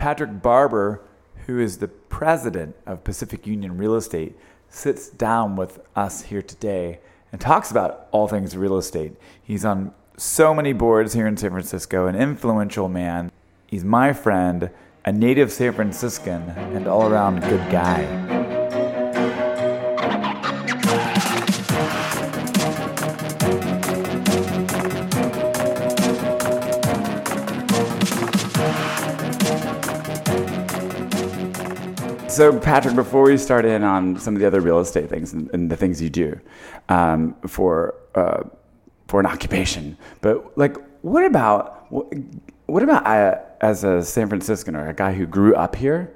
Patrick Barber, who is the president of Pacific Union Real Estate, sits down with us here today and talks about all things real estate. He's on so many boards here in San Francisco, an influential man. He's my friend, a native San Franciscan, and all around good guy. So, Patrick, before we start in on some of the other real estate things and, and the things you do um, for uh, for an occupation, but like, what about what about uh, as a San Franciscan or a guy who grew up here?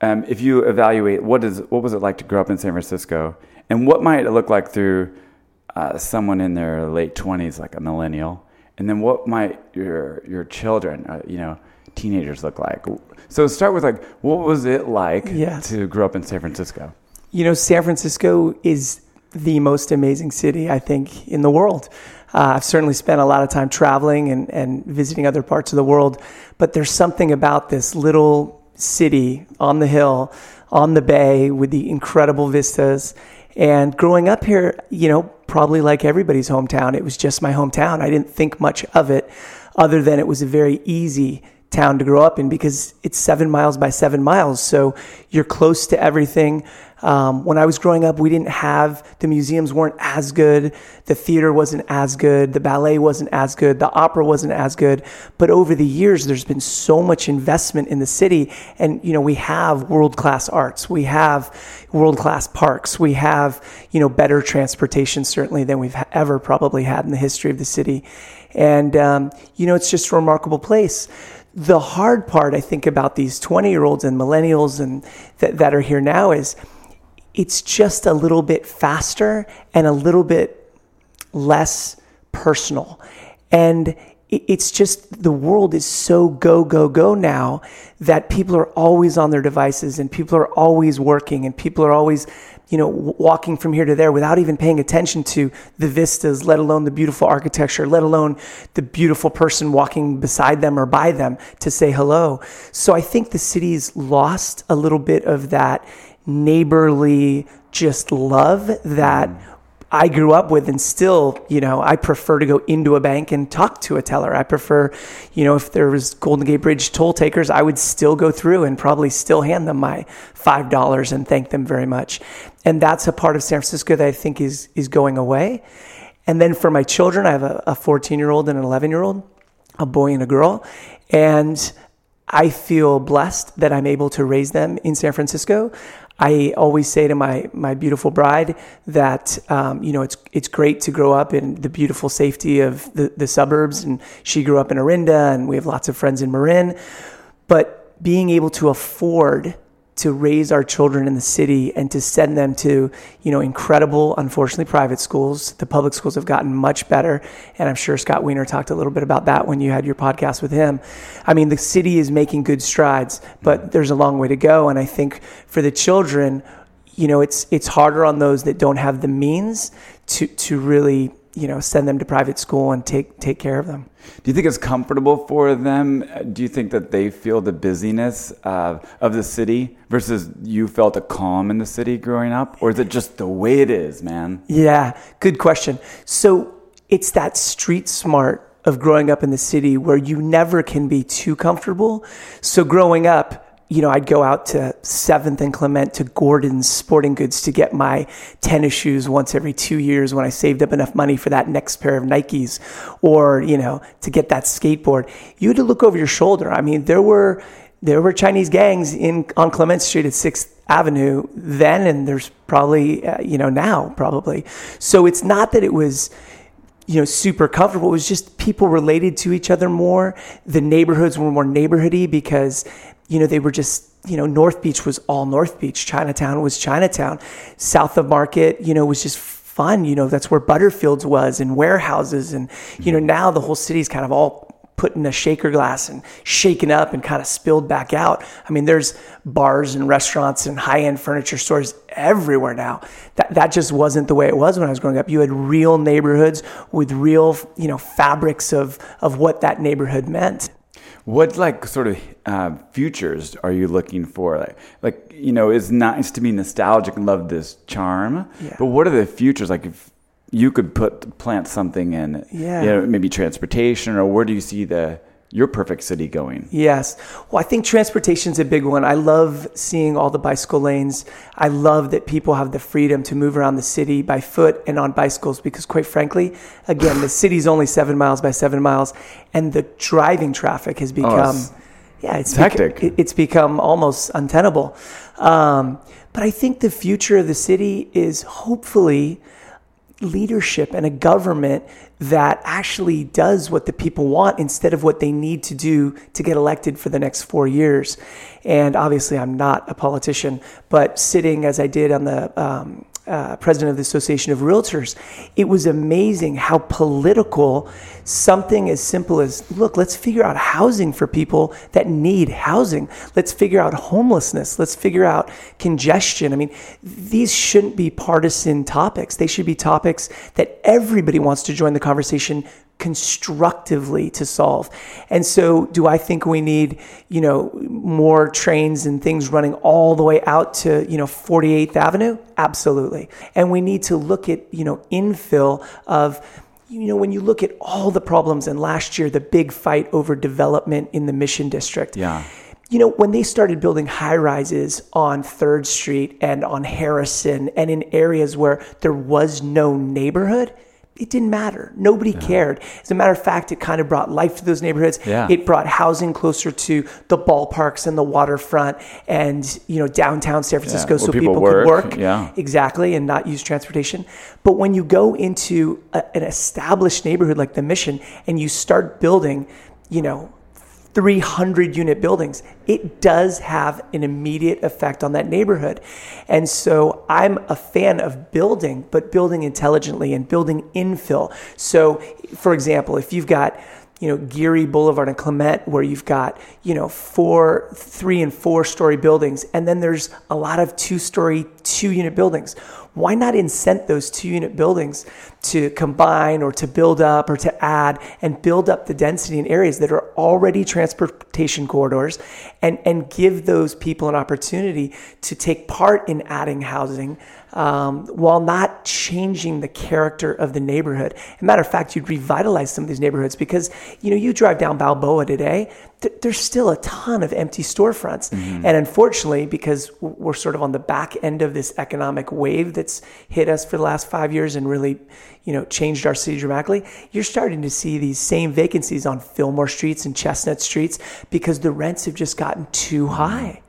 Um, if you evaluate what is what was it like to grow up in San Francisco, and what might it look like through uh, someone in their late twenties, like a millennial, and then what might your your children, uh, you know, teenagers look like? So start with like, what was it like Yeah. to grow up in San Francisco? You know, San Francisco is the most amazing city, I think, in the world. Uh, I've certainly spent a lot of time traveling and, and visiting other parts of the world, but there's something about this little city on the hill, on the bay, with the incredible vistas. And growing up here, you know, probably like everybody's hometown, it was just my hometown. I didn't think much of it other than it was a very easy town to grow up in because it's seven miles by seven miles. So you're close to everything. Um, when I was growing up, we didn't have the museums weren't as good, the theater wasn't as good, the ballet wasn't as good, the opera wasn't as good. But over the years, there's been so much investment in the city, and you know we have world class arts, we have world class parks, we have you know better transportation certainly than we've ever probably had in the history of the city, and um, you know it's just a remarkable place the hard part I think about these 20 year olds and millennials and th- that are here now is it's just a little bit faster and a little bit less personal. And it's just the world is so go, go, go now that people are always on their devices and people are always working and people are always, you know, walking from here to there without even paying attention to the vistas, let alone the beautiful architecture, let alone the beautiful person walking beside them or by them to say hello. So I think the city's lost a little bit of that neighborly just love that mm. I grew up with and still, you know, I prefer to go into a bank and talk to a teller. I prefer, you know, if there was Golden Gate Bridge toll takers, I would still go through and probably still hand them my $5 and thank them very much. And that's a part of San Francisco that I think is is going away. And then for my children, I have a, a 14 year old and an 11 year old, a boy and a girl. And I feel blessed that I'm able to raise them in San Francisco. I always say to my my beautiful bride that um, you know it's it's great to grow up in the beautiful safety of the, the suburbs, and she grew up in Orinda, and we have lots of friends in Marin. But being able to afford to raise our children in the city and to send them to you know incredible unfortunately private schools. The public schools have gotten much better and i'm sure scott wiener talked a little bit about that when you had your podcast with him. I mean the city is making good strides but mm-hmm. there's a long way to go and i think for the children you know it's it's harder on those that don't have the means to to really you know send them to private school and take take care of them Do you think it's comfortable for them? Do you think that they feel the busyness uh, of the city versus you felt a calm in the city growing up? Or is it just the way it is, man? Yeah, good question. So it's that street smart of growing up in the city where you never can be too comfortable. So growing up, you know, I'd go out to Seventh and Clement to Gordon's Sporting Goods to get my tennis shoes once every two years when I saved up enough money for that next pair of Nikes, or you know, to get that skateboard. You had to look over your shoulder. I mean, there were there were Chinese gangs in on Clement Street at Sixth Avenue then, and there's probably uh, you know now probably. So it's not that it was you know super comfortable. It was just people related to each other more. The neighborhoods were more neighborhoody because you know they were just you know North Beach was all North Beach. Chinatown was Chinatown. South of Market, you know, was just fun. You know, that's where Butterfields was and warehouses, and you know now the whole city's kind of all put in a shaker glass and shaken up and kind of spilled back out. I mean, there's bars and restaurants and high-end furniture stores everywhere now. That that just wasn't the way it was when I was growing up. You had real neighborhoods with real, you know, fabrics of of what that neighborhood meant. What like sort of uh, futures are you looking for? Like, like you know, it's nice to be nostalgic and love this charm, Yeah. but what are the futures? Like, if you could put plant something in, Yeah. you know, maybe transportation, or where do you see the your perfect city going? Yes. Well, I think transportation's a big one. I love seeing all the bicycle lanes. I love that people have the freedom to move around the city by foot and on bicycles because, quite frankly, again, the city's only seven miles by seven miles, and the driving traffic has become. Oh, it's- yeah, it's, hectic. it- it's become almost untenable. Um, but I think the future of the city is hopefully leadership and a government that actually does what the people want instead of what they need to do to get elected for the next four years. And obviously, I'm not a politician, but sitting as I did on the um, uh, president of the Association of Realtors, it was amazing how political something as simple as look, let's figure out housing for people that need housing. Let's figure out homelessness. Let's figure out congestion. I mean, these shouldn't be partisan topics. They should be topics that everybody wants to join the conversation constructively to solve. And so do I think we need, you know, more trains and things running all the way out to, you know, 48th Avenue? Absolutely. And we need to look at, you know, infill of you know, when you look at all the problems, and last year, the big fight over development in the Mission District. Yeah. You know, when they started building high rises on 3rd Street and on Harrison and in areas where there was no neighborhood, it didn't matter. Nobody cared. As a matter of fact, it kind of brought life to those neighborhoods. Yeah. It brought housing closer to the ballparks and the waterfront and, you know, downtown San Francisco where so people people, work, could work. yeah. Exactly, and not use transportation. But when you go into a, an established neighborhood like the Mission and you start building, you know, 300 unit buildings, it does have an immediate effect on that neighborhood. And so I'm a fan of building, but building intelligently and building infill. So, for example, if you've got you know, Geary Boulevard and Clement, where you've got, you know, four, three and four story buildings, and then there's a lot of two story, two unit buildings. Why not incent those two unit buildings to combine or to build up or to add and build up the density in areas that are already transportation corridors and, and give those people an opportunity to take part in adding housing um, while not changing the character of the neighborhood. As a matter of fact, you'd revitalize some of these neighborhoods because you know you drive down Balboa today. th- There's still a ton of empty storefronts, and unfortunately, because we're sort of on the back end of this economic wave that's hit us for the last five years and really, you know, changed our city dramatically, you're starting to see these same vacancies on Fillmore streets and Chestnut streets because the rents have just gotten too high.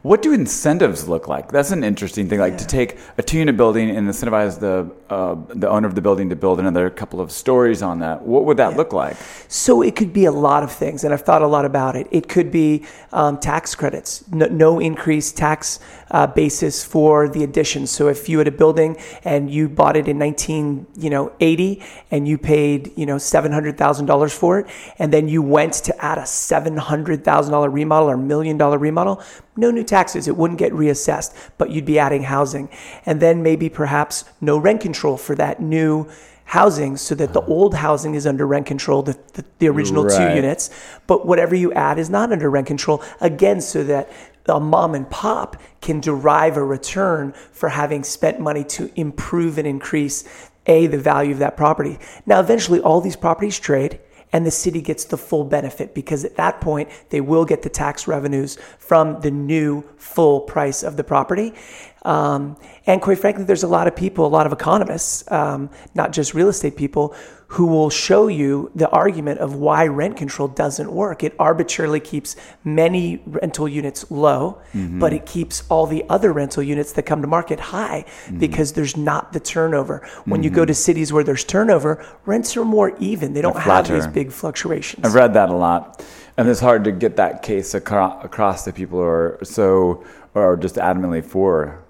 What do incentives look like? That's an interesting thing. Like to take a two-unit building and incentivize the uh, the owner of the building to build another couple of stories on that. What would that look like? So it could be a lot of things, and I've thought a lot about it. It could be um, tax credits, no, no increased tax uh, basis for the addition. So if you had a building and you bought it in 19, you know, 80, and you paid, you know, seven hundred thousand dollars for it, and then you went to add a seven hundred thousand dollar remodel or million dollar remodel, no new taxes. It wouldn't get reassessed, but you'd be adding housing, and then maybe perhaps no rent control for that new housing so that the old housing is under rent control, the, the, the original two units, but whatever you add is not under rent control, again, so that a mom and pop can derive a return for having spent money to improve and increase a the value of that property. Now, eventually, all these properties trade. And the city gets the full benefit because at that point they will get the tax revenues from the new full price of the property. Um, and quite frankly, there's a lot of people, a lot of economists, um, not just real estate people, who will show you the argument of why rent control doesn't work. It arbitrarily keeps many rental units low, mm-hmm. but it keeps all the other rental units that come to market high mm-hmm. because there's not the turnover. When you go mm-hmm. to cities where there's turnover, rents are more even. They don't have these big fluctuations. I've read that a lot, and it's hard to get that case across to people who are so or just adamantly for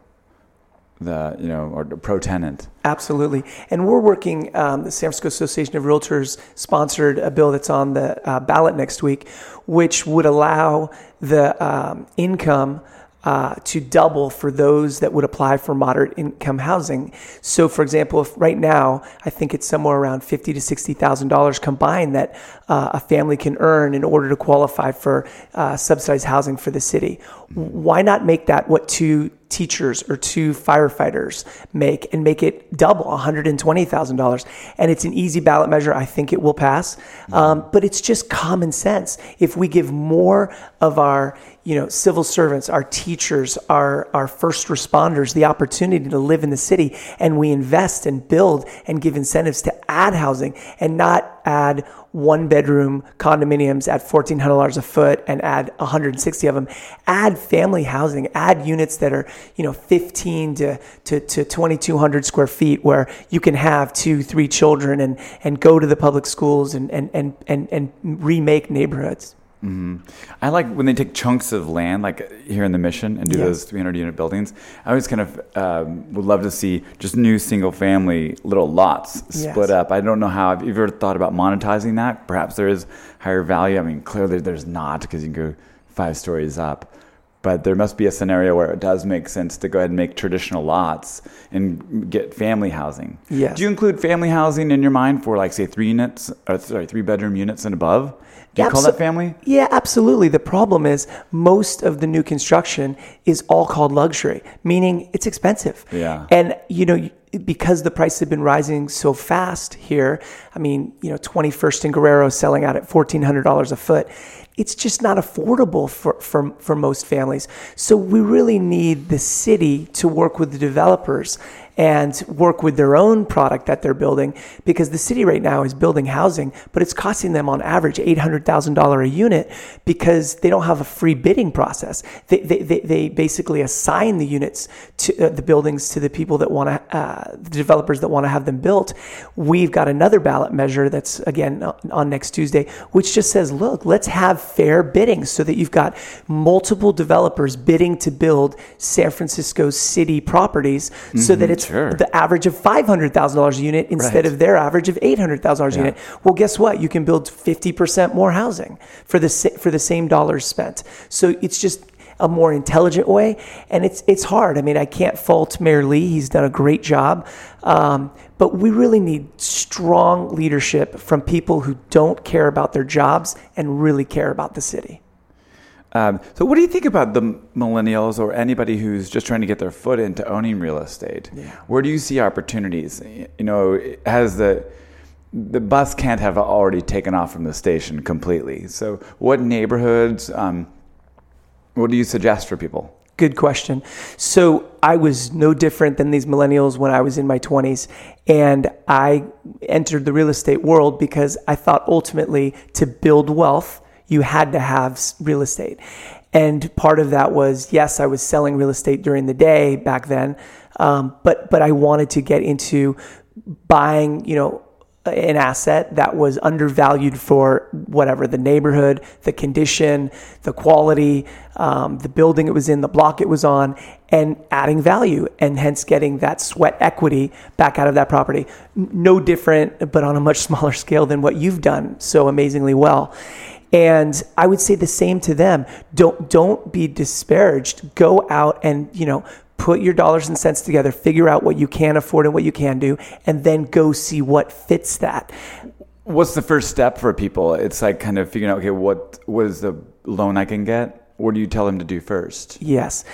the you know or pro tenant. Absolutely. And we're working, um, the San Francisco Association of Realtors sponsored a bill that's on the uh, ballot next week, which would allow the um, income uh, to double for those that would apply for moderate income housing. So, for example, if right now I think it's somewhere around fifty to sixty thousand dollars combined that uh, a family can earn in order to qualify for uh, subsidized housing for the city. Why not make that what two teachers or two firefighters make and make it double $120,000. And it's an easy ballot measure. I think it will pass. Um, but it's just common sense. If we give more of our you know, civil servants, our teachers, our, our first responders, the opportunity to live in the city, and we invest and build and give incentives to add housing and not add one bedroom condominiums at $1,400 a foot and add 160 of them. Add family housing, add units that are, you know, 15 to, to, to 2,200 square feet where you can have two, three children and, and go to the public schools and, and, and, and, and remake neighborhoods. Mm-hmm. I like when they take chunks of land, like here in the Mission, and do yeah. those 300 unit buildings. I always kind of um, would love to see just new single family little lots split yes. up. I don't know how. Have you ever thought about monetizing that? Perhaps there is higher value. I mean, clearly there's not because you can go five stories up. But there must be a scenario where it does make sense to go ahead and make traditional lots and get family housing. Yes. Do you include family housing in your mind for, like, say, three units, or sorry, three bedroom units and above? Do you Absol- call that family? Yeah, absolutely. The problem is most of the new construction is all called luxury, meaning it's expensive. Yeah. And you know, because the prices have been rising so fast here, I mean, you know, 21st and Guerrero selling out at $1,400 a foot. It's just not affordable for, for, for most families. So we really need the city to work with the developers and work with their own product that they're building because the city right now is building housing, but it's costing them on average $800,000 a unit because they don't have a free bidding process. They, they, they, they basically assign the units to uh, the buildings to the people that want to, uh, the developers that want to have them built. We've got another ballot measure that's again on next Tuesday, which just says, look, let's have fair bidding so that you've got multiple developers bidding to build San Francisco city properties mm-hmm. so that it's sure. the average of $500,000 a unit instead right. of their average of $800,000 a yeah. unit. Well, guess what? You can build 50% more housing for the, for the same dollars spent. So it's just a more intelligent way. And it's, it's hard. I mean, I can't fault Mayor Lee. He's done a great job. Um, but we really need strong leadership from people who don't care about their jobs and really care about the city. Um, so, what do you think about the millennials or anybody who's just trying to get their foot into owning real estate? Yeah. Where do you see opportunities? You know, has the the bus can't have already taken off from the station completely. So, what neighborhoods? Um, what do you suggest for people? Good question. So I was no different than these millennials when I was in my 20s. And I entered the real estate world because I thought ultimately to build wealth, you had to have real estate. And part of that was, yes, I was selling real estate during the day back then, um, but but I wanted to get into buying, you know, an asset that was undervalued for whatever the neighborhood, the condition, the quality, um, the building it was in, the block it was on, and adding value, and hence getting that sweat equity back out of that property. No different, but on a much smaller scale than what you've done so amazingly well. And I would say the same to them. Don't don't be disparaged. Go out and you know put your dollars and cents together, figure out what you can afford and what you can do, and then go see what fits that. What's the first step for people? It's like kind of figuring out okay, what what is the loan I can get? What do you tell them to do first? Yes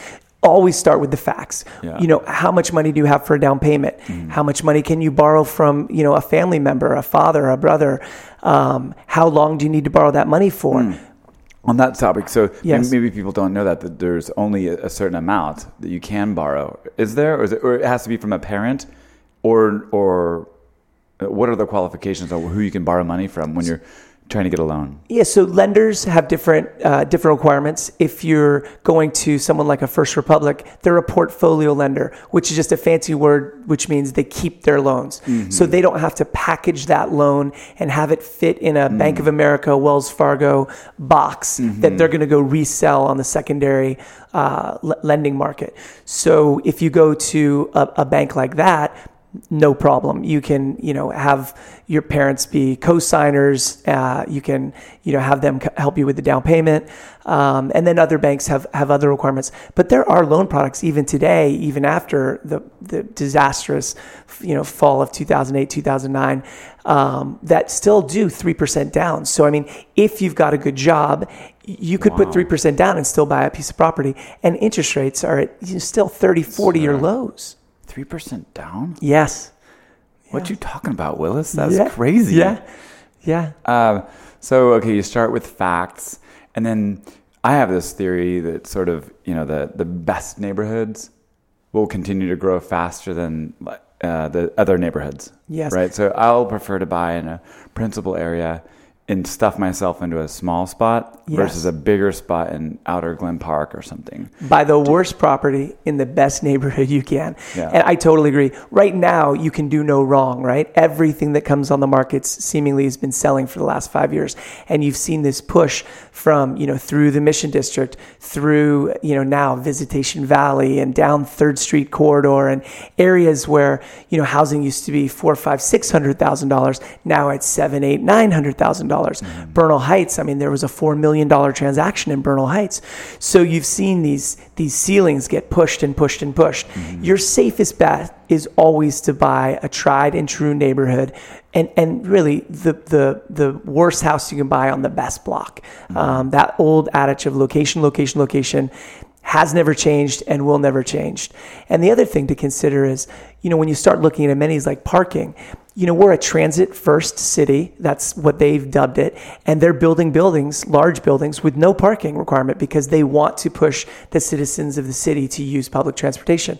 always start with the facts. Yeah. You know, how much money do you have for a down payment? Mm. How much money can you borrow from, you know, a family member, a father, a brother? Um, how long do you need to borrow that money for? Mm. On that topic, so yes. maybe people don't know that, that there's only a, a, certain amount that you can borrow. Is there, or, is it, or it has to be from a parent, or or what are the qualifications of who you can borrow money from when you're trying to get a loan? Yeah, so lenders have different uh, different requirements. If you're going to someone like a First Republic, they're a portfolio lender, which is just a fancy word, which means they keep their loans. Mm-hmm. So they don't have to package that loan and have it fit in a mm-hmm. Bank of America, Wells Fargo box mm-hmm. that they're going to go resell on the secondary uh, l- lending market. So if you go to a, a bank like that, no problem. You can, you know, have your parents be co-signers. Uh, you can, you know, have them c- help you with the down payment. Um, and then other banks have, have other requirements. But there are loan products even today, even after the, the disastrous, you know, fall of 2008, 2009, um, that still do 3% down. So, I mean, if you've got a good job, you could put 3% down and still buy a piece of property. And interest rates are at you know, still 30, 40 year lows. Three percent down? Yes. What you talking about, Willis? That's Yeah. crazy. Yeah. Yeah. Um, so okay, you start with facts, and then I have this theory that sort of you know the the best neighborhoods will continue to grow faster than uh, the other neighborhoods. Yes. Right. So I'll prefer to buy in a principal area and stuff myself into a small spot Yes. versus a bigger spot in Outer Glen Park or something. buy the worst property in the best neighborhood you can. Yeah. And I totally agree. Right now, you can do no wrong, right? Everything that comes on the markets seemingly has been selling for the last five years. And you've seen this push from, you know, through the Mission District, through, you know, now Visitation Valley and down Third Street corridor and areas where, you know, housing used to be four, five, six hundred thousand dollars. Now it's seven, eight, nine hundred thousand dollars. Mm-hmm. Bernal Heights, I mean, there was a four million dollar transaction in Bernal Heights. So you've seen these these ceilings get pushed and pushed and pushed. Mm-hmm. Your safest bet is always to buy a tried and true neighborhood and and really the the the worst house you can buy on the best block. Mm-hmm. Um, that old adage of location, location, location has never changed and will never change. And the other thing to consider is, you know, when you start looking at amenities like parking, you know, we're a transit first city. That's what they've dubbed it. And they're building buildings, large buildings with no parking requirement because they want to push the citizens of the city to use public transportation.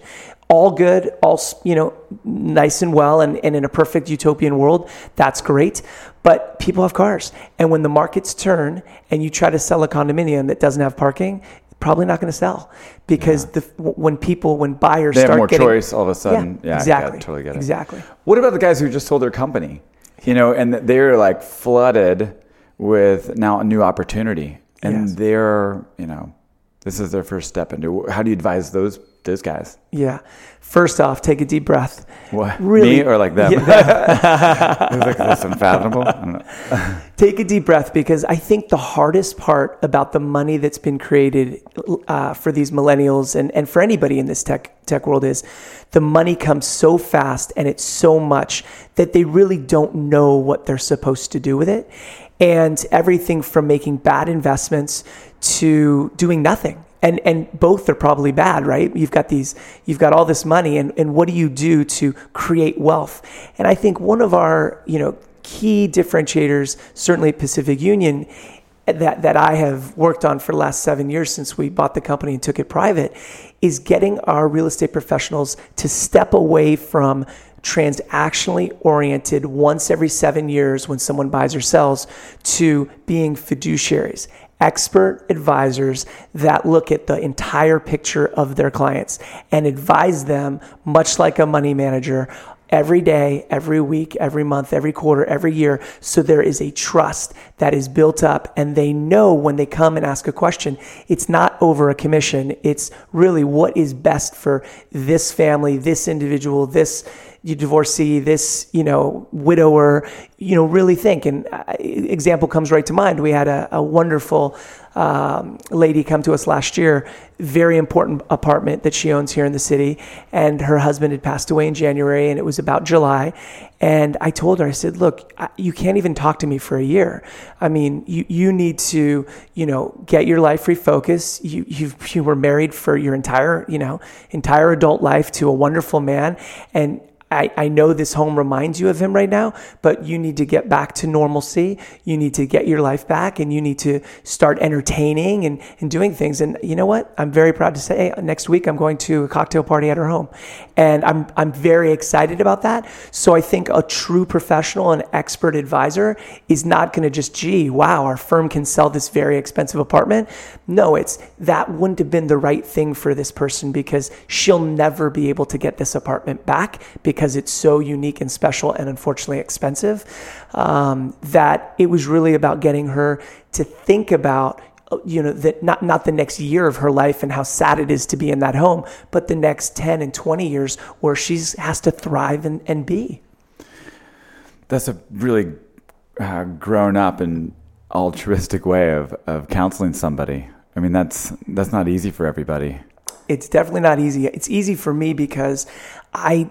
All good, all, you know, nice and well. And, and in a perfect utopian world, that's great. But people have cars. And when the markets turn and you try to sell a condominium that doesn't have parking, probably not going to sell because the, when people, when buyers They have start more getting, choice all of a sudden. Yeah, I exactly. get- totally get it. Exactly. What about the guys who just sold their company? You know, and they're like flooded with now a new opportunity, and Yes. they're you know, this is their first step into. How do you advise those those guys? Yeah. First off, take a deep breath. What Really- me or like them? Yeah. It's like that's unfathomable. I don't know. take a deep breath because I think the hardest part about the money that's been created uh, for these millennials and, and for anybody in this tech tech world is the money comes so fast and it's so much that they really don't know what they're supposed to do with it. And everything from making bad investments to doing nothing. And, and both are probably bad, right? You've got these, you've got all this money, and, and what do you do to create wealth? And I think one of our, you know, key differentiators, certainly Pacific Union, that, that I have worked on for the last seven years since we bought the company and took it private, is getting our real estate professionals to step away from transactionally oriented once every seven years when someone buys or sells to being fiduciaries expert advisors that look at the entire picture of their clients and advise them much like a money manager every day, every week, every month, every quarter, every year. So there is a trust that is built up and they know when they come and ask a question, it's not over a commission. It's really what is best for this family, this individual, this you divorcee, this, you know, widower, you know, really think. And uh, example comes right to mind. We had a, a wonderful um, lady come to us last year, very important apartment that she owns here in the city. And her husband had passed away in January and it was about July. And I told her, I said, look, you can't even talk to me for a year. I mean, you, you need to, you know, get your life refocused. You, you've, you were married for your entire, you know, entire adult life to a wonderful man. And I, I know this home reminds you of him right now, but you need to get back to normalcy. You need to get your life back and you need to start entertaining and, and doing things. And you know what? I'm very proud to say next week I'm going to a cocktail party at her home. And I'm, I'm very excited about that. So I think a true professional and expert advisor is not going to just, gee, wow, our firm can sell this very expensive apartment. No, it's that wouldn't have been the right thing for this person because she'll never be able to get this apartment back because it's so unique and special and unfortunately expensive. Um, that it was really about getting her to think about you know that not not the next year of her life and how sad it is to be in that home but the next 10 and 20 years where she's has to thrive and, and be that's a really uh, grown up and altruistic way of, of counseling somebody i mean that's that's not easy for everybody it's definitely not easy. It's easy for me because I,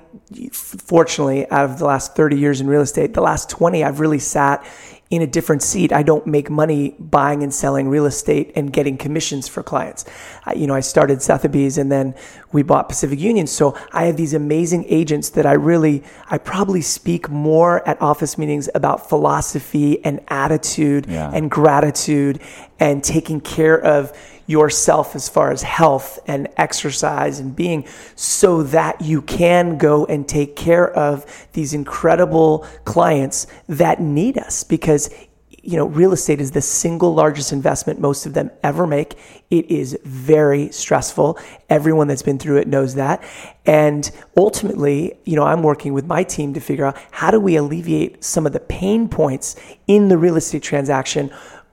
fortunately, out of the last 30 years in real estate, the last 20, I've really sat in a different seat. I don't make money buying and selling real estate and getting commissions for clients. I, you know, I started Sotheby's and then we bought Pacific Union. So I have these amazing agents that I really, I probably speak more at office meetings about philosophy and attitude yeah. and gratitude and taking care of yourself as far as health and exercise and being so that you can go and take care of these incredible clients that need us. Because you know real estate is the single largest investment most of them ever make. It is very stressful. Everyone that's been through it knows that. And ultimately you know i'm working with my team to figure out how do we alleviate some of the pain points in the real estate transaction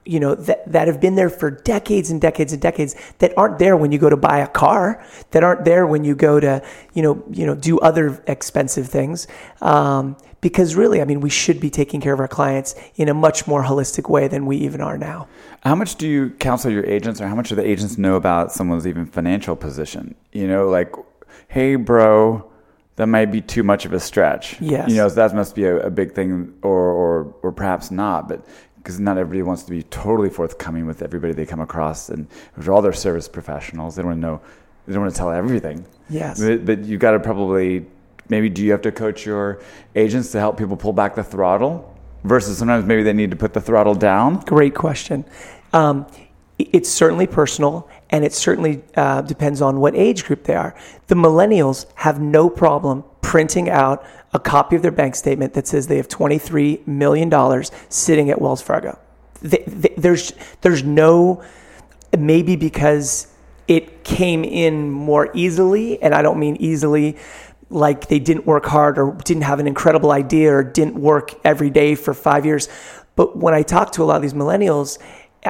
you know that, that have been there for decades and decades and decades that aren't there when you go to buy a car that aren't there when you go to you know you know do other expensive things um, because really i mean we should be taking care of our clients in a much more holistic way than we even are now how much do you counsel your agents or how much do the agents know about someone's even financial position you know like hey bro that might be too much of a stretch. Yes. You know, so that must be a, a big thing, or, or, or perhaps not. But because not everybody wants to be totally forthcoming with everybody they come across, and for all their service professionals, they don't want to know, they don't want to tell everything. Yes, but, but you got to probably maybe do you have to coach your agents to help people pull back the throttle versus sometimes maybe they need to put the throttle down. Great question. Um, it's certainly personal and it certainly uh, depends on what age group they are. The millennials have no problem printing out a copy of their bank statement that says they have $23 million sitting at Wells Fargo. They, they, there's, there's no, maybe because it came in more easily, and I don't mean easily like they didn't work hard or didn't have an incredible idea or didn't work every day for five years. But when I talk to a lot of these millennials,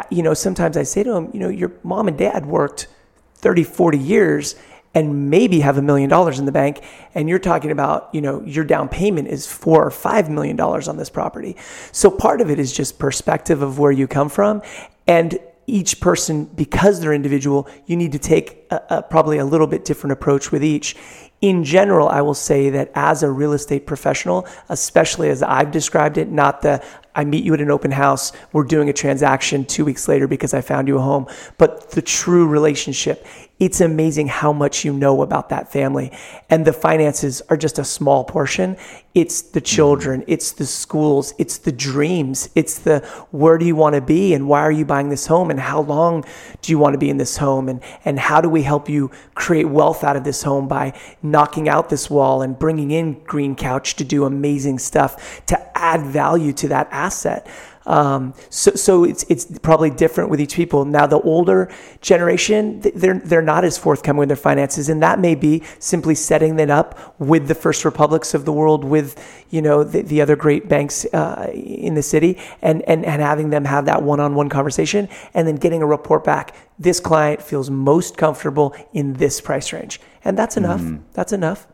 you know, sometimes I say to them, you know, your mom and dad worked 30, 40 years and maybe have a million dollars in the bank and you're talking about you know your down payment is four or five million dollars on this property. So part of it is just perspective of where you come from and each person because they're individual you need to take a, a, probably a little bit different approach with each in general, I will say that as a real estate professional, especially as I've described it, not the I meet you at an open house, we're doing a transaction two weeks later because I found you a home, but the true relationship it's amazing how much you know about that family. And the finances are just a small portion. It's the mm-hmm. children, it's the schools, it's the dreams, it's the where do you want to be and why are you buying this home and how long do you want to be in this home and, and how do we help you create wealth out of this home by knocking out this wall and bringing in Green Couch to do amazing stuff to add value to that asset. Um, so, so it's it's probably different with each people. Now, the older generation, they're they're not as forthcoming with their finances, and that may be simply setting that up with the First Republics of the world, with you know the, the other great banks uh, in the city, and, and and having them have that one-on-one conversation, and then getting a report back. This client feels most comfortable in this price range, and that's enough. Mm-hmm. That's enough.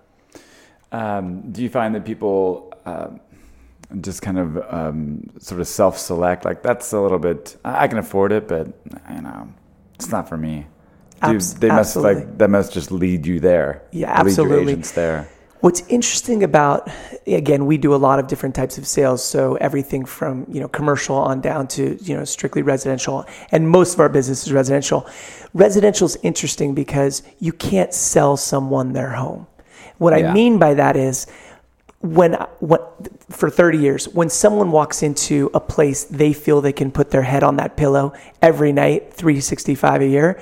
Um, do you find that people? Uh, just kind of um, sort of self-select. Like that's a little bit. I can afford it, but you know, it's not for me. Dude, Abs- they must absolutely. like that must just lead you there. Yeah, absolutely. Lead your agents there. What's interesting about again, we do a lot of different types of sales, so everything from you know commercial on down to you know strictly residential, and most of our business is residential. Residential is interesting because you can't sell someone their home. What yeah. I mean by that is when, when for 30 years when someone walks into a place they feel they can put their head on that pillow every night 365 a year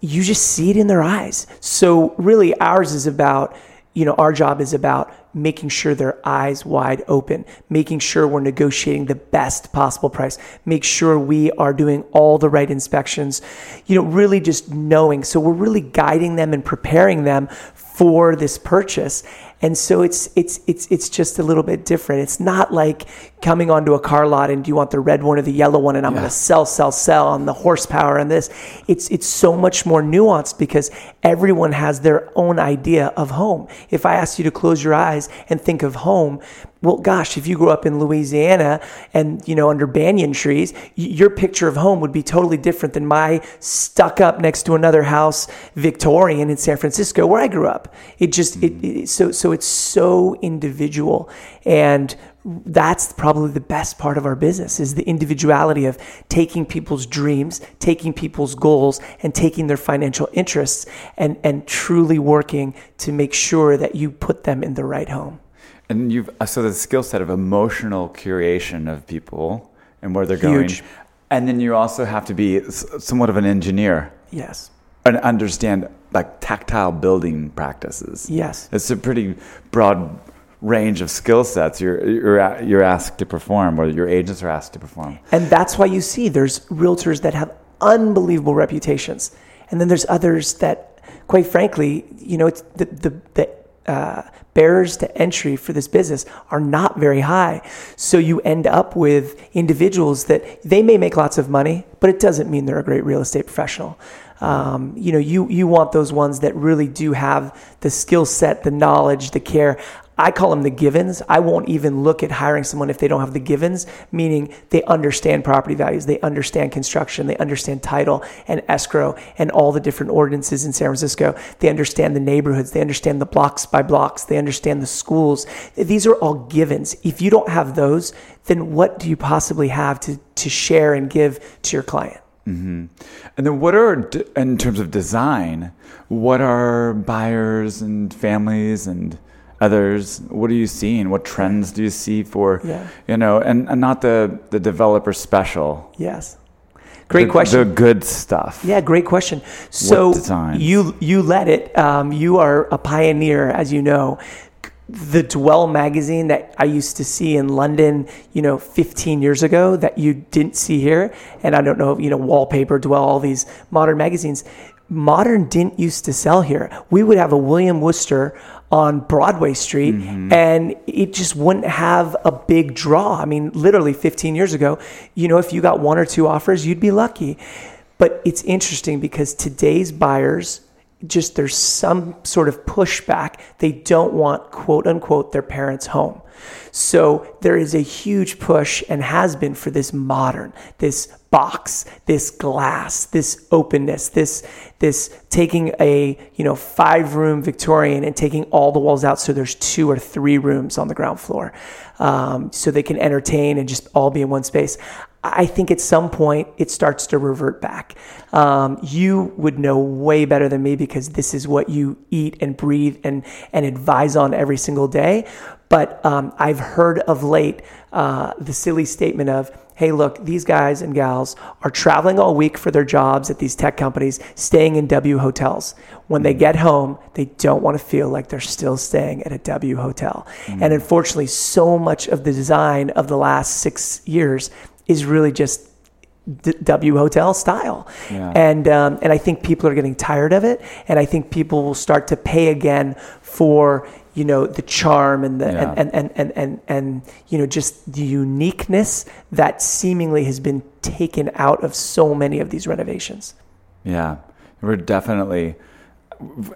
you just see it in their eyes. So really ours is about you know our job is about making sure their eyes wide open making sure we're negotiating the best possible price make sure we are doing all the right inspections you know really just knowing. So we're really guiding them and preparing them for this purchase And so it's it's it's it's just a little bit different. It's not like coming onto a car lot and do you want the red one or the yellow one and I'm Yeah. going to sell sell sell on the horsepower and this. It's it's so much more nuanced because everyone has their own idea of home. If I asked you to close your eyes and think of home, well, gosh, if you grew up in Louisiana and you know under banyan trees, y- your picture of home would be totally different than my stuck up next to another house Victorian in San Francisco where I grew up. It just it, mm. it so so it's so individual and that's probably the best part of our business is the individuality of taking people's dreams, taking people's goals and taking their financial interests and and truly working to make sure that you put them in the right home. And you've uh, so the skill set of emotional curation of people and where they're Huge. going, and then you also have to be somewhat of an engineer Yes. and understand like tactile building practices. Yes. It's a pretty broad range of skill sets you're you're you're asked to perform, or your agents are asked to perform. And that's why you see there's realtors that have unbelievable reputations. And then there's others that, quite frankly, you know, it's the, the, the uh, barriers to entry for this business are not very high. So you end up with individuals that they may make lots of money, but it doesn't mean they're a great real estate professional. Um, you know, you, you want those ones that really do have the skill set, the knowledge, the care. I call them the givens. I won't even look at hiring someone if they don't have the givens, meaning they understand property values, they understand construction, they understand title and escrow and all the different ordinances in San Francisco. They understand the neighborhoods, they understand the blocks by blocks, they understand the schools. These are all givens. If you don't have those, then what do you possibly have to, to share and give to your client? Mm-hmm. And then, what are in terms of design? What are buyers and families and others? What are you seeing? What trends do you see for Yeah. you know? And, and not the the developer special. Yes. Great The- question. The good stuff. Yeah, great question. So you you let it. Um, you are a pioneer, as you know. The Dwell magazine that I used to see in London, you know, 15 years ago, that you didn't see here, and I don't know, you know, Wallpaper, Dwell, all these modern magazines. Modern didn't used to sell here. We would have a William Wurster on Broadway Street, mm-hmm. and it just wouldn't have a big draw. I mean, literally 15 years ago, you know, if you got one or two offers, you'd be lucky. But it's interesting because today's buyers just there's some sort of pushback. They don't want quote unquote their parents home. So there is a huge push and has been for this modern, this box, this glass, this openness, this this taking a, you know, five room Victorian and taking all the walls out so there's two or three rooms on the ground floor. Um, so they can entertain and just all be in one space. I think at some point it starts to revert back. Um, you would know way better than me because this is what you eat and breathe and, and advise on every single day. But um, I've heard of late uh, the silly statement of, hey, look, these guys and gals are traveling all week for their jobs at these tech companies, staying in W hotels. When they get home, they don't want to feel like they're still staying at a W hotel. And unfortunately, so much of the design of the last six years is really just D- W hotel style. Yeah. And um, and I think people are getting tired of it, and I think people will start to pay again for you know the charm and the Yeah. and, and, and, and, and and you know just the uniqueness that seemingly has been taken out of so many of these renovations. Yeah, we're definitely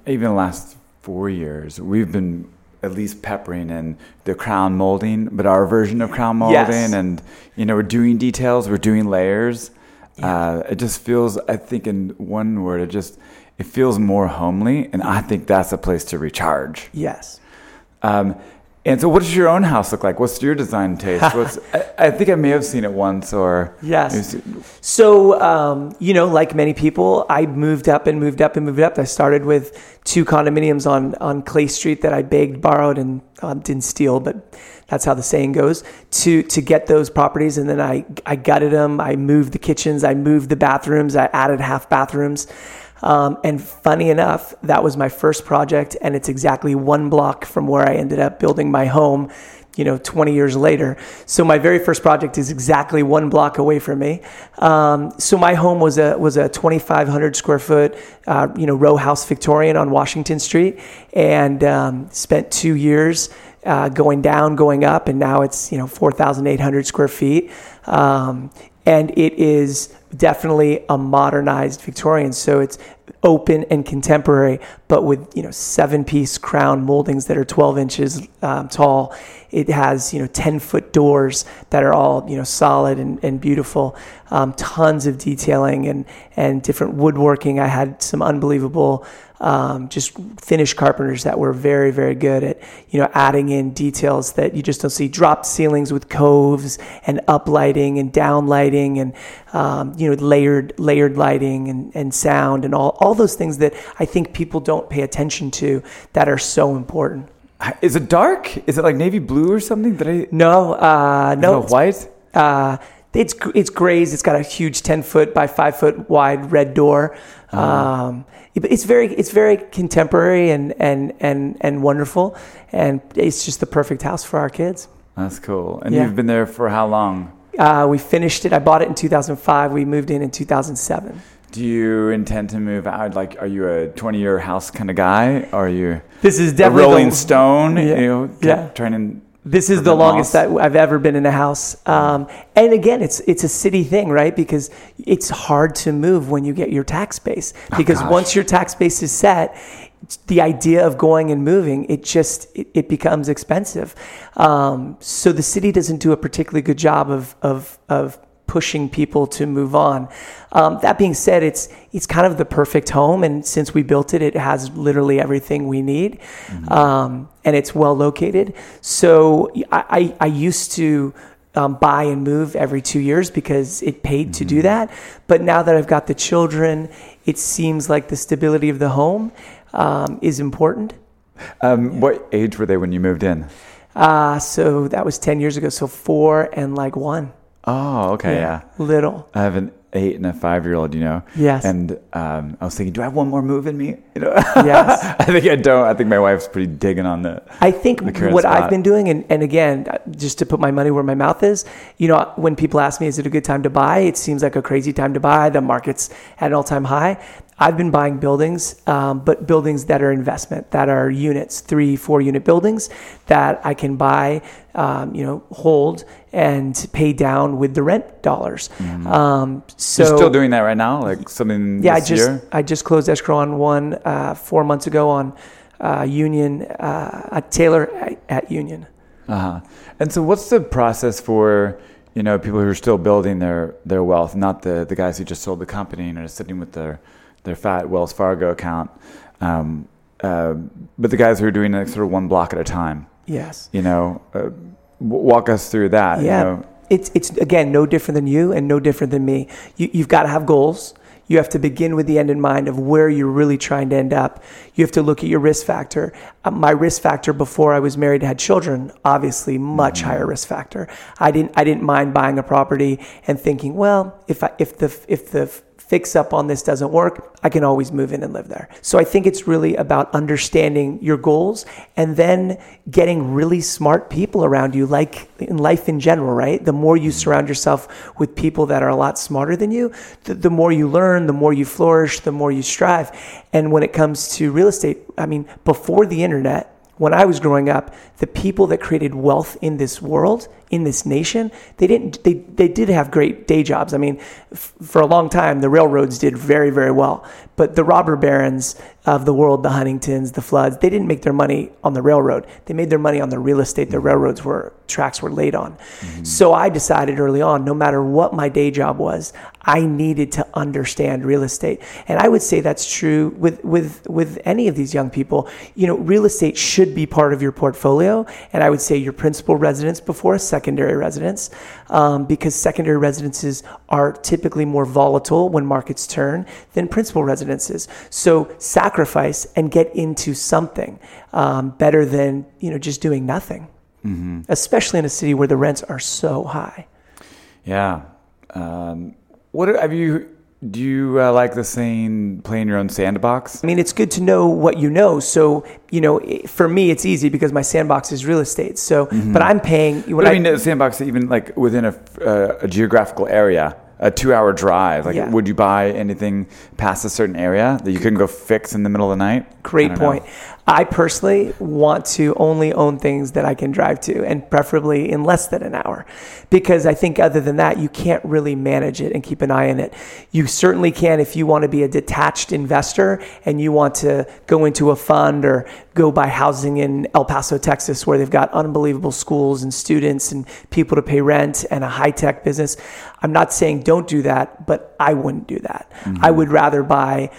even the last four years we've been at least peppering in the crown molding, but our version of crown molding, Yes. and you know we're doing details, we're doing layers. Uh, it just feels, I think, in one word, it just it feels more homely, and I think that's a place to recharge. Yes. Um, and so, what does your own house look like? What's your design taste? What's, I, I think I may have seen it once, or Yes. So, um, you know, like many people, I moved up and moved up and moved up. I started with two condominiums on, on Clay Street that I begged, borrowed, and um, didn't steal, but that's how the saying goes, to, to get those properties. And then I, I gutted them. I moved the kitchens. I moved the bathrooms. I added half bathrooms. Um, and funny enough, that was my first project, and it's exactly one block from where I ended up building my home you know, 20 years later. So my very first project is exactly one block away from me. Um, so my home was a was a 2,500 square foot, uh, you know, row house Victorian on Washington Street, and um, spent two years. Uh, going down, going up, and now it's you know 4,800 square feet, um, and it is definitely a modernized Victorian. So it's open and contemporary, but with you know seven piece crown moldings that are 12 inches um, tall. It has you know 10 foot doors that are all you know solid and, and beautiful. Um, tons of detailing and and different woodworking. I had some unbelievable um, just finish carpenters that were very, very good at, you know, adding in details that you just don't see. Dropped ceilings with coves and uplighting and downlighting and, um, you know, layered layered lighting and, and sound and all, all those things that I think people don't pay attention to that are so important. Is it dark? Is it like navy blue or something? Did I? No, uh, no. white? Uh, it's it's grays. It's got a huge ten foot by five foot wide red door. Uh-huh. It's very it's very contemporary and and and and wonderful, and it's just the perfect house for our kids. That's cool. And yeah. you've been there for how long? Uh, we finished it. I bought it in 2005. We moved in in 2007. Do you intend to move out? Like, are you a 20 year house kind of guy? Or are you this is definitely a Rolling the, Stone? Yeah, you know, yeah. trying to this is the longest that I've ever been in a house. Um, and again, it's it's a city thing, right? Because it's hard to move when you get your tax base. Oh, because oh, once your tax base is set, the idea of going and moving, it just it, it becomes expensive. Um, so the city doesn't do a particularly good job of of of pushing people to move on. Um, that being said, it's it's kind of the perfect home, and since we built it, it has literally everything we need, mm-hmm. um, and it's well located. So I, I, I used to. Um, buy and move every two years because it paid mm-hmm. to do mm-hmm. that. But now that I've got the children, it seems like the stability of the home um, is important. Um, yeah. What age were they when you moved in? Uh, so that was 10 years ago. So four and like one. Oh, okay, yeah. Little. I have an eight and a five year old, you know. Yes. And um, I was thinking, do I have one more move in me? You know. Yes. I think I don't. I think my wife's pretty digging on the. I think what spot. I've been doing, and, and again, uh, just to put my money where my mouth is, you know, when people ask me, is it a good time to buy? It seems like a crazy time to buy. The market's at an all time high. I've been buying buildings, um, but buildings that are investment, that are units, three, four unit buildings that I can buy, um, you know, hold and pay down with the rent dollars. Mm-hmm. Um, so you're still doing that right now, like something. Yeah, I just year? I just closed escrow on one uh, four months ago on uh, Union uh, at Taylor at, at Union. Uh huh. And so, what's the process for? You know, people who are still building their, their wealth, not the, the guys who just sold the company and are sitting with their their fat Wells Fargo account. Um, uh, but the guys who are doing it sort of one block at a time. Yes. You know, uh, walk us through that. Yeah. You know. It's, it's again no different than you and no different than me. You, you've got to have goals. You have to begin with the end in mind of where you're really trying to end up. You have to look at your risk factor. Uh, my risk factor before I was married had children, obviously much mm-hmm. higher risk factor. I didn't I didn't mind buying a property and thinking, well, if I, if the if the fix up on this doesn't work, I can always move in and live there. So I think it's really about understanding your goals and then getting really smart people around you, like in life in general, right? The more you surround yourself with people that are a lot smarter than you, the, the more you learn, the more you flourish, the more you strive. And when it comes to real estate, I mean, before the internet, when I was growing up, the people that created wealth in this world in this nation, they didn't. They they did have great day jobs. I mean, f- for a long time, the railroads did very very well. But the robber barons of the world, the Huntingtons, the Floods, they didn't make their money on the railroad. They made their money on the real estate the railroads were tracks were laid on. Mm-hmm. So I decided early on, no matter what my day job was, I needed to understand real estate. And I would say that's true with with with any of these young people. You know, real estate should be part of your portfolio, and I would say your principal residence before a second secondary residence um, because secondary residences are typically more volatile when markets turn than principal residences. So sacrifice and get into something um, better than you know just doing nothing, mm-hmm. especially in a city where the rents are so high. Yeah. Um, what have you do you uh, like the saying "play in your own sandbox"? I mean, it's good to know what you know. So, you know, for me, it's easy because my sandbox is real estate. So, but I'm paying. When But I mean, the sandbox even like within a, uh, a geographical area, a two-hour drive. Like, Yeah. would you buy anything past a certain area that you couldn't go fix in the middle of the night? Great point. I personally want to only own things that I can drive to and preferably in less than an hour because I think other than that, you can't really manage it and keep an eye on it. You certainly can if you want to be a detached investor and you want to go into a fund or go buy housing in El Paso, Texas, where they've got unbelievable schools and students and people to pay rent and a high tech business. I'm not saying don't do that, but I wouldn't do that. Mm-hmm. I would rather buy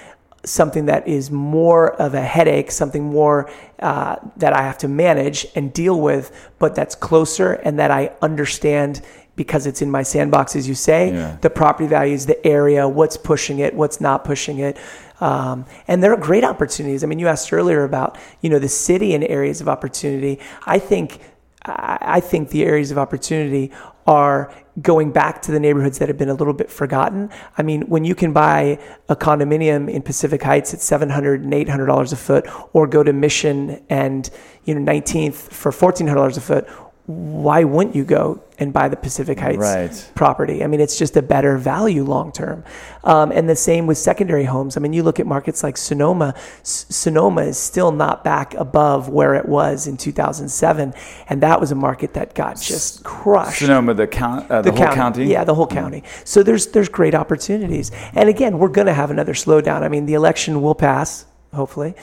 something that is more of a headache, something more uh, that I have to manage and deal with, but that's closer and that I understand because it's in my sandbox, as you say, Yeah. the property values, the area, what's pushing it, what's not pushing it. Um, and there are great opportunities. I mean, you asked earlier about, you know, the city and areas of opportunity. I think, I I think the areas of opportunity are going back to the neighborhoods that have been a little bit forgotten. I mean, when you can buy a condominium in Pacific Heights at $700 and $800 a foot, or go to Mission and, you know, 19th for $1,400 a foot, why wouldn't you go and buy the Pacific Heights Right. property? I mean, it's just a better value long term. Um, and the same with secondary homes. I mean, you look at markets like Sonoma. S- Sonoma is still not back above where it was in 2007, and that was a market that got just crushed Sonoma, the count, uh, the, whole county. yeah, the whole county. So there's there's great opportunities. And again, we're going to have another slowdown. I mean, the election will pass, hopefully,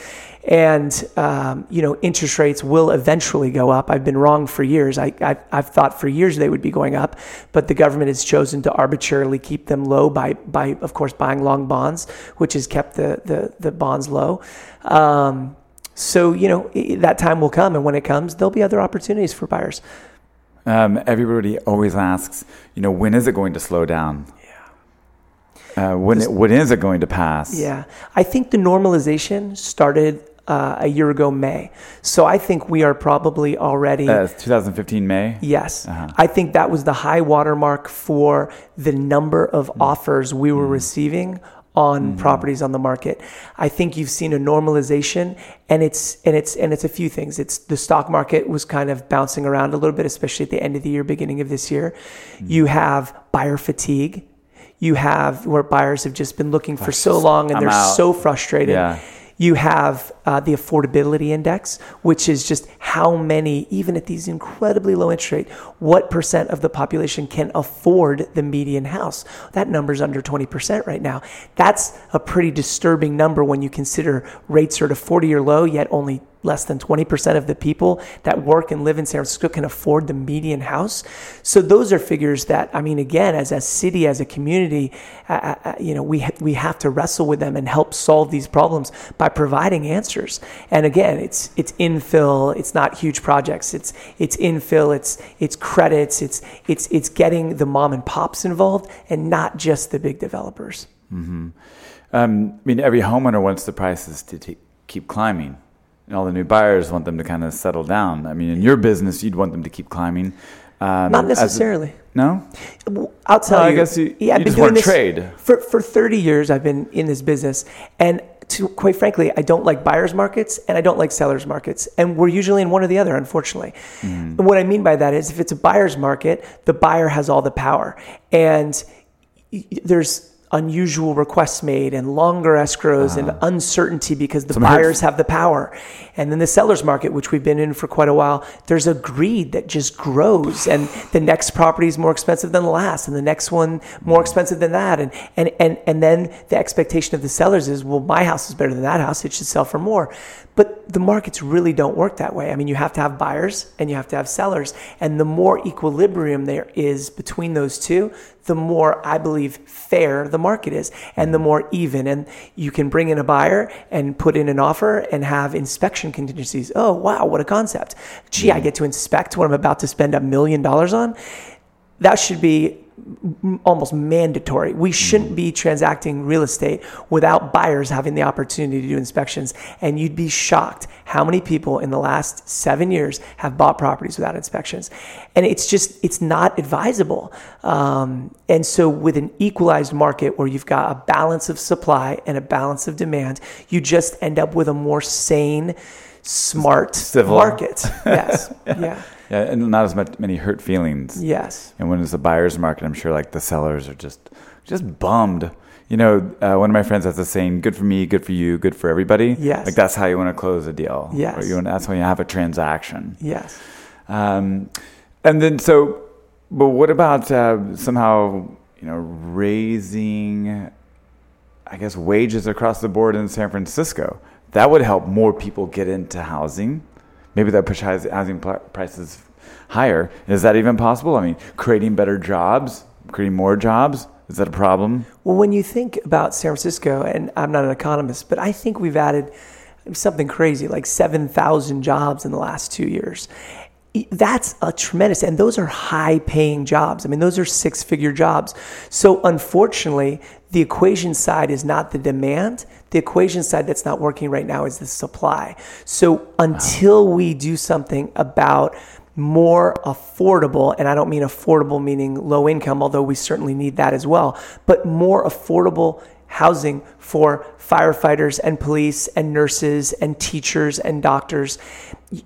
and um, you know interest rates will eventually go up. I've been wrong for years. I, I I've thought for years they would be going up, but the government has chosen to arbitrarily keep them low by by of course buying long bonds, which has kept the the, the bonds low. Um, so you know that time will come, and when it comes, there'll be other opportunities for buyers. Um, everybody always asks, you know, when is it going to slow down? Uh, when it, when is it going to pass? Yeah, I think the normalization started uh, a year ago, May. So I think we are probably already. Uh, 2015 May. Yes. Uh-huh. I think that was the high watermark for the number of Mm-hmm. offers we were receiving on properties on the market. I think you've seen a normalization and it's and it's and it's a few things. It's the stock market was kind of bouncing around a little bit especially at the end of the year beginning of this year. Mm-hmm. You have buyer fatigue. You have where buyers have just been looking for so long and I'm they're out. so frustrated. Yeah. You have uh, the affordability index, which is just how many, even at these incredibly low interest rate, what percent of the population can afford the median house? That number's under 20% right now. That's a pretty disturbing number when you consider rates are at a 40 year low, yet only less than 20% of the people that work and live in San Francisco can afford the median house. So those are figures that, I mean, again, as a city, as a community, uh, uh, you know, we, ha- we have to wrestle with them and help solve these problems by providing answers. And again, it's, it's infill, it's not huge projects. It's, it's infill, it's, it's credits, it's, it's, it's getting the mom and pops involved and not just the big developers. Um, I mean, every homeowner wants the prices to t- keep climbing, and all the new buyers want them to kind of settle down. I mean, in your business, you'd want them to keep climbing. Um, Not as a- necessarily. no. I'll tell Well, I guess you- yeah, I've been doing this trade. for for 30 years. I've been in this business, and to quite frankly, I don't like buyers markets and I don't like sellers markets, and we're usually in one or the other, unfortunately. Mm-hmm. And what I mean by that is, if it's a buyer's market, the buyer has all the power, and there's unusual requests made and longer escrows and ah. uncertainty because the buyers have the power. And then the seller's market, which we've been in for quite a while, there's a greed that just grows. And the next property is more expensive than the last, and the next one more expensive than that. And, and, and, and then the expectation of the sellers is, well, my house is better than that house, it should sell for more. But the markets really don't work that way. I mean, you have to have buyers and you have to have sellers. And the more equilibrium there is between those two, the more I believe fair the market is and the more even. And you can bring in a buyer and put in an offer and have inspection contingencies. Oh, wow, what a concept. Gee, I mm-hmm. get to inspect what I'm about to spend a million dollars on. That should be almost mandatory. We shouldn't be transacting real estate without buyers having the opportunity to do inspections. And you'd be shocked how many people in the last seven years have bought properties without inspections, and it's just it's not advisable. Um, and so, with an equalized market where you've got a balance of supply and a balance of demand, you just end up with a more sane, smart Civil. market. Yes. yeah. Yeah, and not as much many hurt feelings. Yes. And when it's a buyer's market, I'm sure like the sellers are just just bummed. You know, uh, one of my friends has a saying, "Good for me, good for you, good for everybody." Yes. Like that's how you want to close a deal. Yes. Or you want, that's how you have a transaction. Yes. Um, and then so, but what about uh, somehow you know raising, I guess, wages across the board in San Francisco? That would help more people get into housing. Maybe that push housing prices higher. Is that even possible? I mean, creating better jobs, creating more jobs. Is that a problem? Well, when you think about San Francisco, and I'm not an economist, but I think we've added something crazy like 7,000 jobs in the last two years. That's a tremendous, and those are high paying jobs. I mean, those are six figure jobs. So, unfortunately, the equation side is not the demand. The equation side that's not working right now is the supply. So, until we do something about more affordable, and I don't mean affordable meaning low income, although we certainly need that as well, but more affordable housing for firefighters and police and nurses and teachers and doctors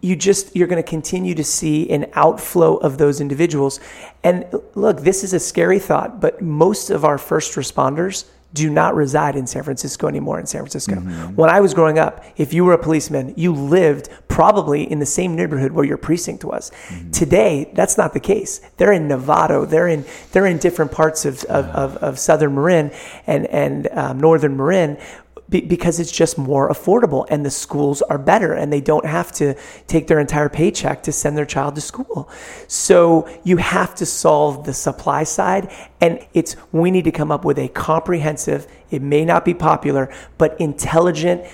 you just you're going to continue to see an outflow of those individuals and look this is a scary thought but most of our first responders do not reside in San Francisco anymore in San Francisco. When I was growing up, if you were a policeman, you lived probably in the same neighborhood where your precinct was. Today, that's not the case. They're in Novato. They're in they're in different parts of of, of, of southern Marin and and um, northern Marin because it's just more affordable and the schools are better and they don't have to take their entire paycheck to send their child to school. So you have to solve the supply side and it's we need to come up with a comprehensive, it may not be popular, but intelligent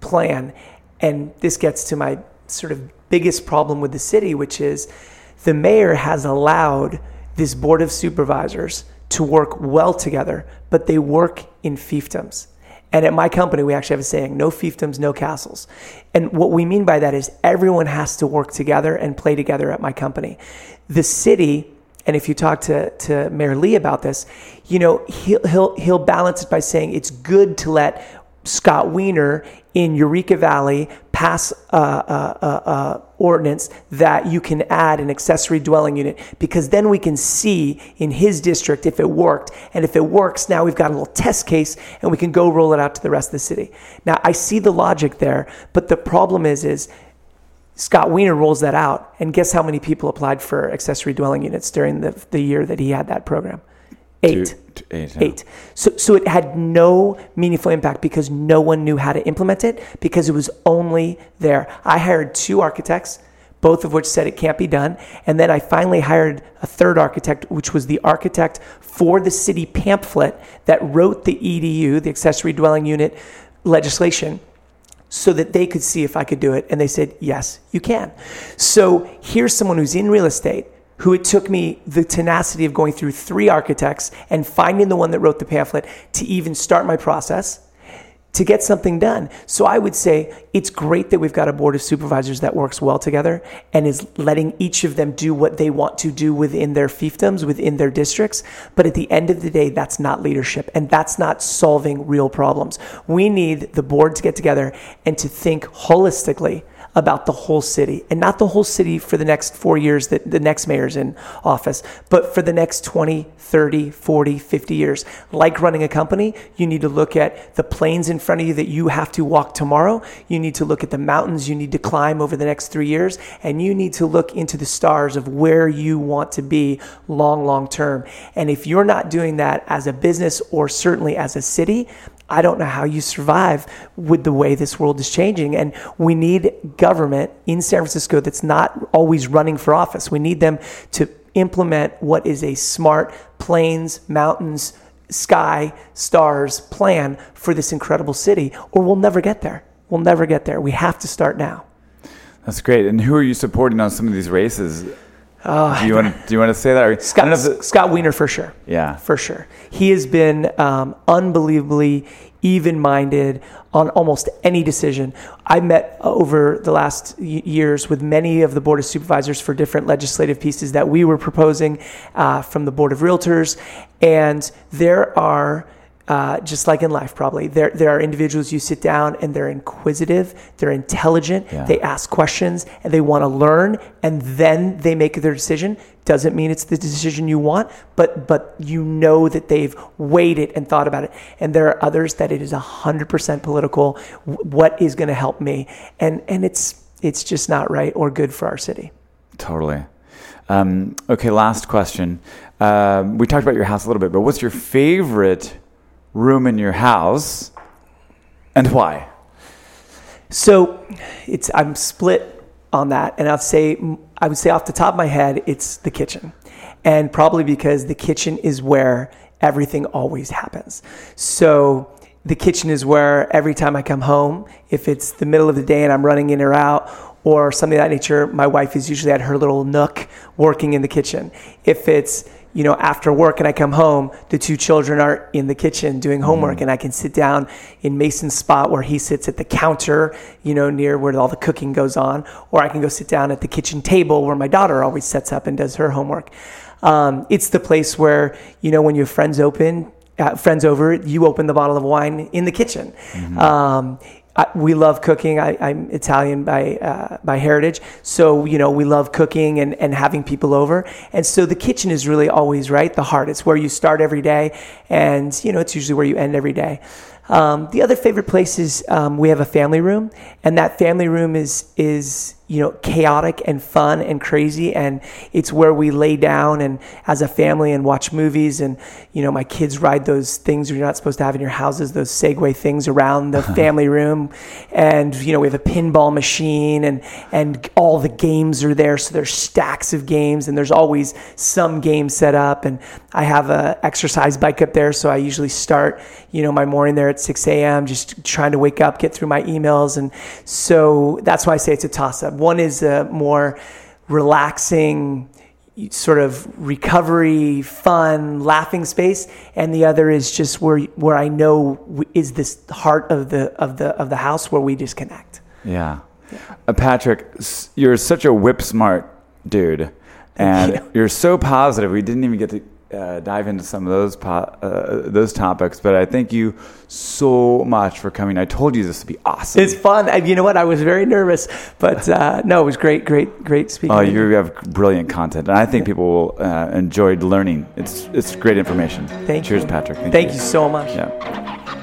plan. And this gets to my sort of biggest problem with the city, which is the mayor has allowed this board of supervisors to work well together, but they work in fiefdoms. And at my company, we actually have a saying no fiefdoms, no castles. And what we mean by that is everyone has to work together and play together at my company. The city, and if you talk to, to Mayor Lee about this, you know, he'll, he'll, he'll balance it by saying it's good to let Scott Wiener in Eureka Valley pass a, a, a, ordinance that you can add an accessory dwelling unit because then we can see in his district if it worked. And if it works now we've got a little test case and we can go roll it out to the rest of the city. Now i see the logic there but the problem is is Scott Wiener rolls that out, and guess how many people applied for accessory dwelling units during the, the year that he had that program? Eight. Two- two- eight. yeah. Eight. So, so it had no meaningful impact because no one knew how to implement it because it was only there. I hired two architects, both of which said it can't be done. And then I finally hired a third architect, which was the architect for the city pamphlet that wrote the ADU, the accessory dwelling unit legislation so that they could see if I could do it. And they said, yes, you can. So here's someone who's in real estate who it took me the tenacity of going through three architects and finding the one that wrote the pamphlet to even start my process to get something done. So I would say it's great that we've got a board of supervisors that works well together and is letting each of them do what they want to do within their fiefdoms, within their districts. But at the end of the day, that's not leadership and that's not solving real problems. We need the board to get together and to think holistically about the whole city and not the whole city for the next four years that the next mayor's in office, but for the next 20, 30, 40, 50 years. Like running a company, you need to look at the plains in front of you that you have to walk tomorrow. You need to look at the mountains you need to climb over the next three years. And you need to look into the stars of where you want to be long, long term. And if you're not doing that as a business or certainly as a city, I don't know how you survive with the way this world is changing. And we need government in San Francisco that's not always running for office. We need them to implement what is a smart plains, mountains, sky, stars plan for this incredible city, or we'll never get there. We'll never get there. We have to start now. That's great. And who are you supporting on some of these races? Oh, do you want to do you want to say that? Or, I don't Scott, the- Scott Wiener for sure. yeah. for sure. He has been um, unbelievably even minded on almost any decision. I met over the last years with many of the Board of Supervisors for different legislative pieces that we were proposing uh, from the Board of Realtors. And there are. Uh, just like in life, probably there there are individuals you sit down and they're inquisitive, they're intelligent, Yeah. they ask questions, and they want to learn, and then they make their decision. Doesn't mean it's the decision you want, but but you know that they've weighed it and thought about it. And there are others that it is hundred percent political. What is going to help me? And and it's it's just not right or good for our city. Totally. Um, okay, last question. Um, we talked about your house a little bit, but what's your favorite room in your house, and why? So it's I'm split on that, and I'll say I would say off the top of my head, it's the kitchen, and probably because the kitchen is where everything always happens. So the kitchen is where every time I come home, if it's the middle of the day and I'm running in or out. Or something of that nature, my wife is usually at her little nook working in the kitchen. If it's you know, after work and I come home, the two children are in the kitchen doing homework, and I can sit down in Mason's spot where he sits at the counter, you know, near where all the cooking goes on, or I can go sit down at the kitchen table where my daughter always sets up and does her homework. Um, it's the place where, you know, when your friends open, uh, friends over, you open the bottle of wine in the kitchen. Um, I, we love cooking. I, I'm Italian by uh, by heritage, so you know we love cooking and, and having people over. And so the kitchen is really always right, the heart. It's where you start every day, and you know it's usually where you end every day. Um, the other favorite place is um, we have a family room, and that family room is is you know chaotic and fun and crazy, and it's where we lay down and as a family and watch movies, and you know my kids ride those things you're not supposed to have in your houses, those Segway things around the uh-huh. family room, and you know we have a pinball machine, and and all the games are there, so there's stacks of games, and there's always some game set up, and I have a exercise bike up there, so I usually start you know my morning there at 6 a.m. just trying to wake up, get through my emails, and so that's why I say it's a toss up. One is a more relaxing sort of recovery, fun, laughing space, and the other is just where where I know is this heart of the of the of the house where we just connect. Yeah. Uh, Patrick, you're such a whip smart dude, and you. you're so positive. We didn't even get to uh, dive into some of those po- uh, those topics, but I thank you so much for coming. I told you this would be awesome. It's fun. And you know what? I was very nervous, but uh, no, it was great, great, great speaking. Oh, you have brilliant content, and I think people will uh, enjoy learning. It's it's great information. Thank Cheers, you. Patrick. Thank you so much. Yeah.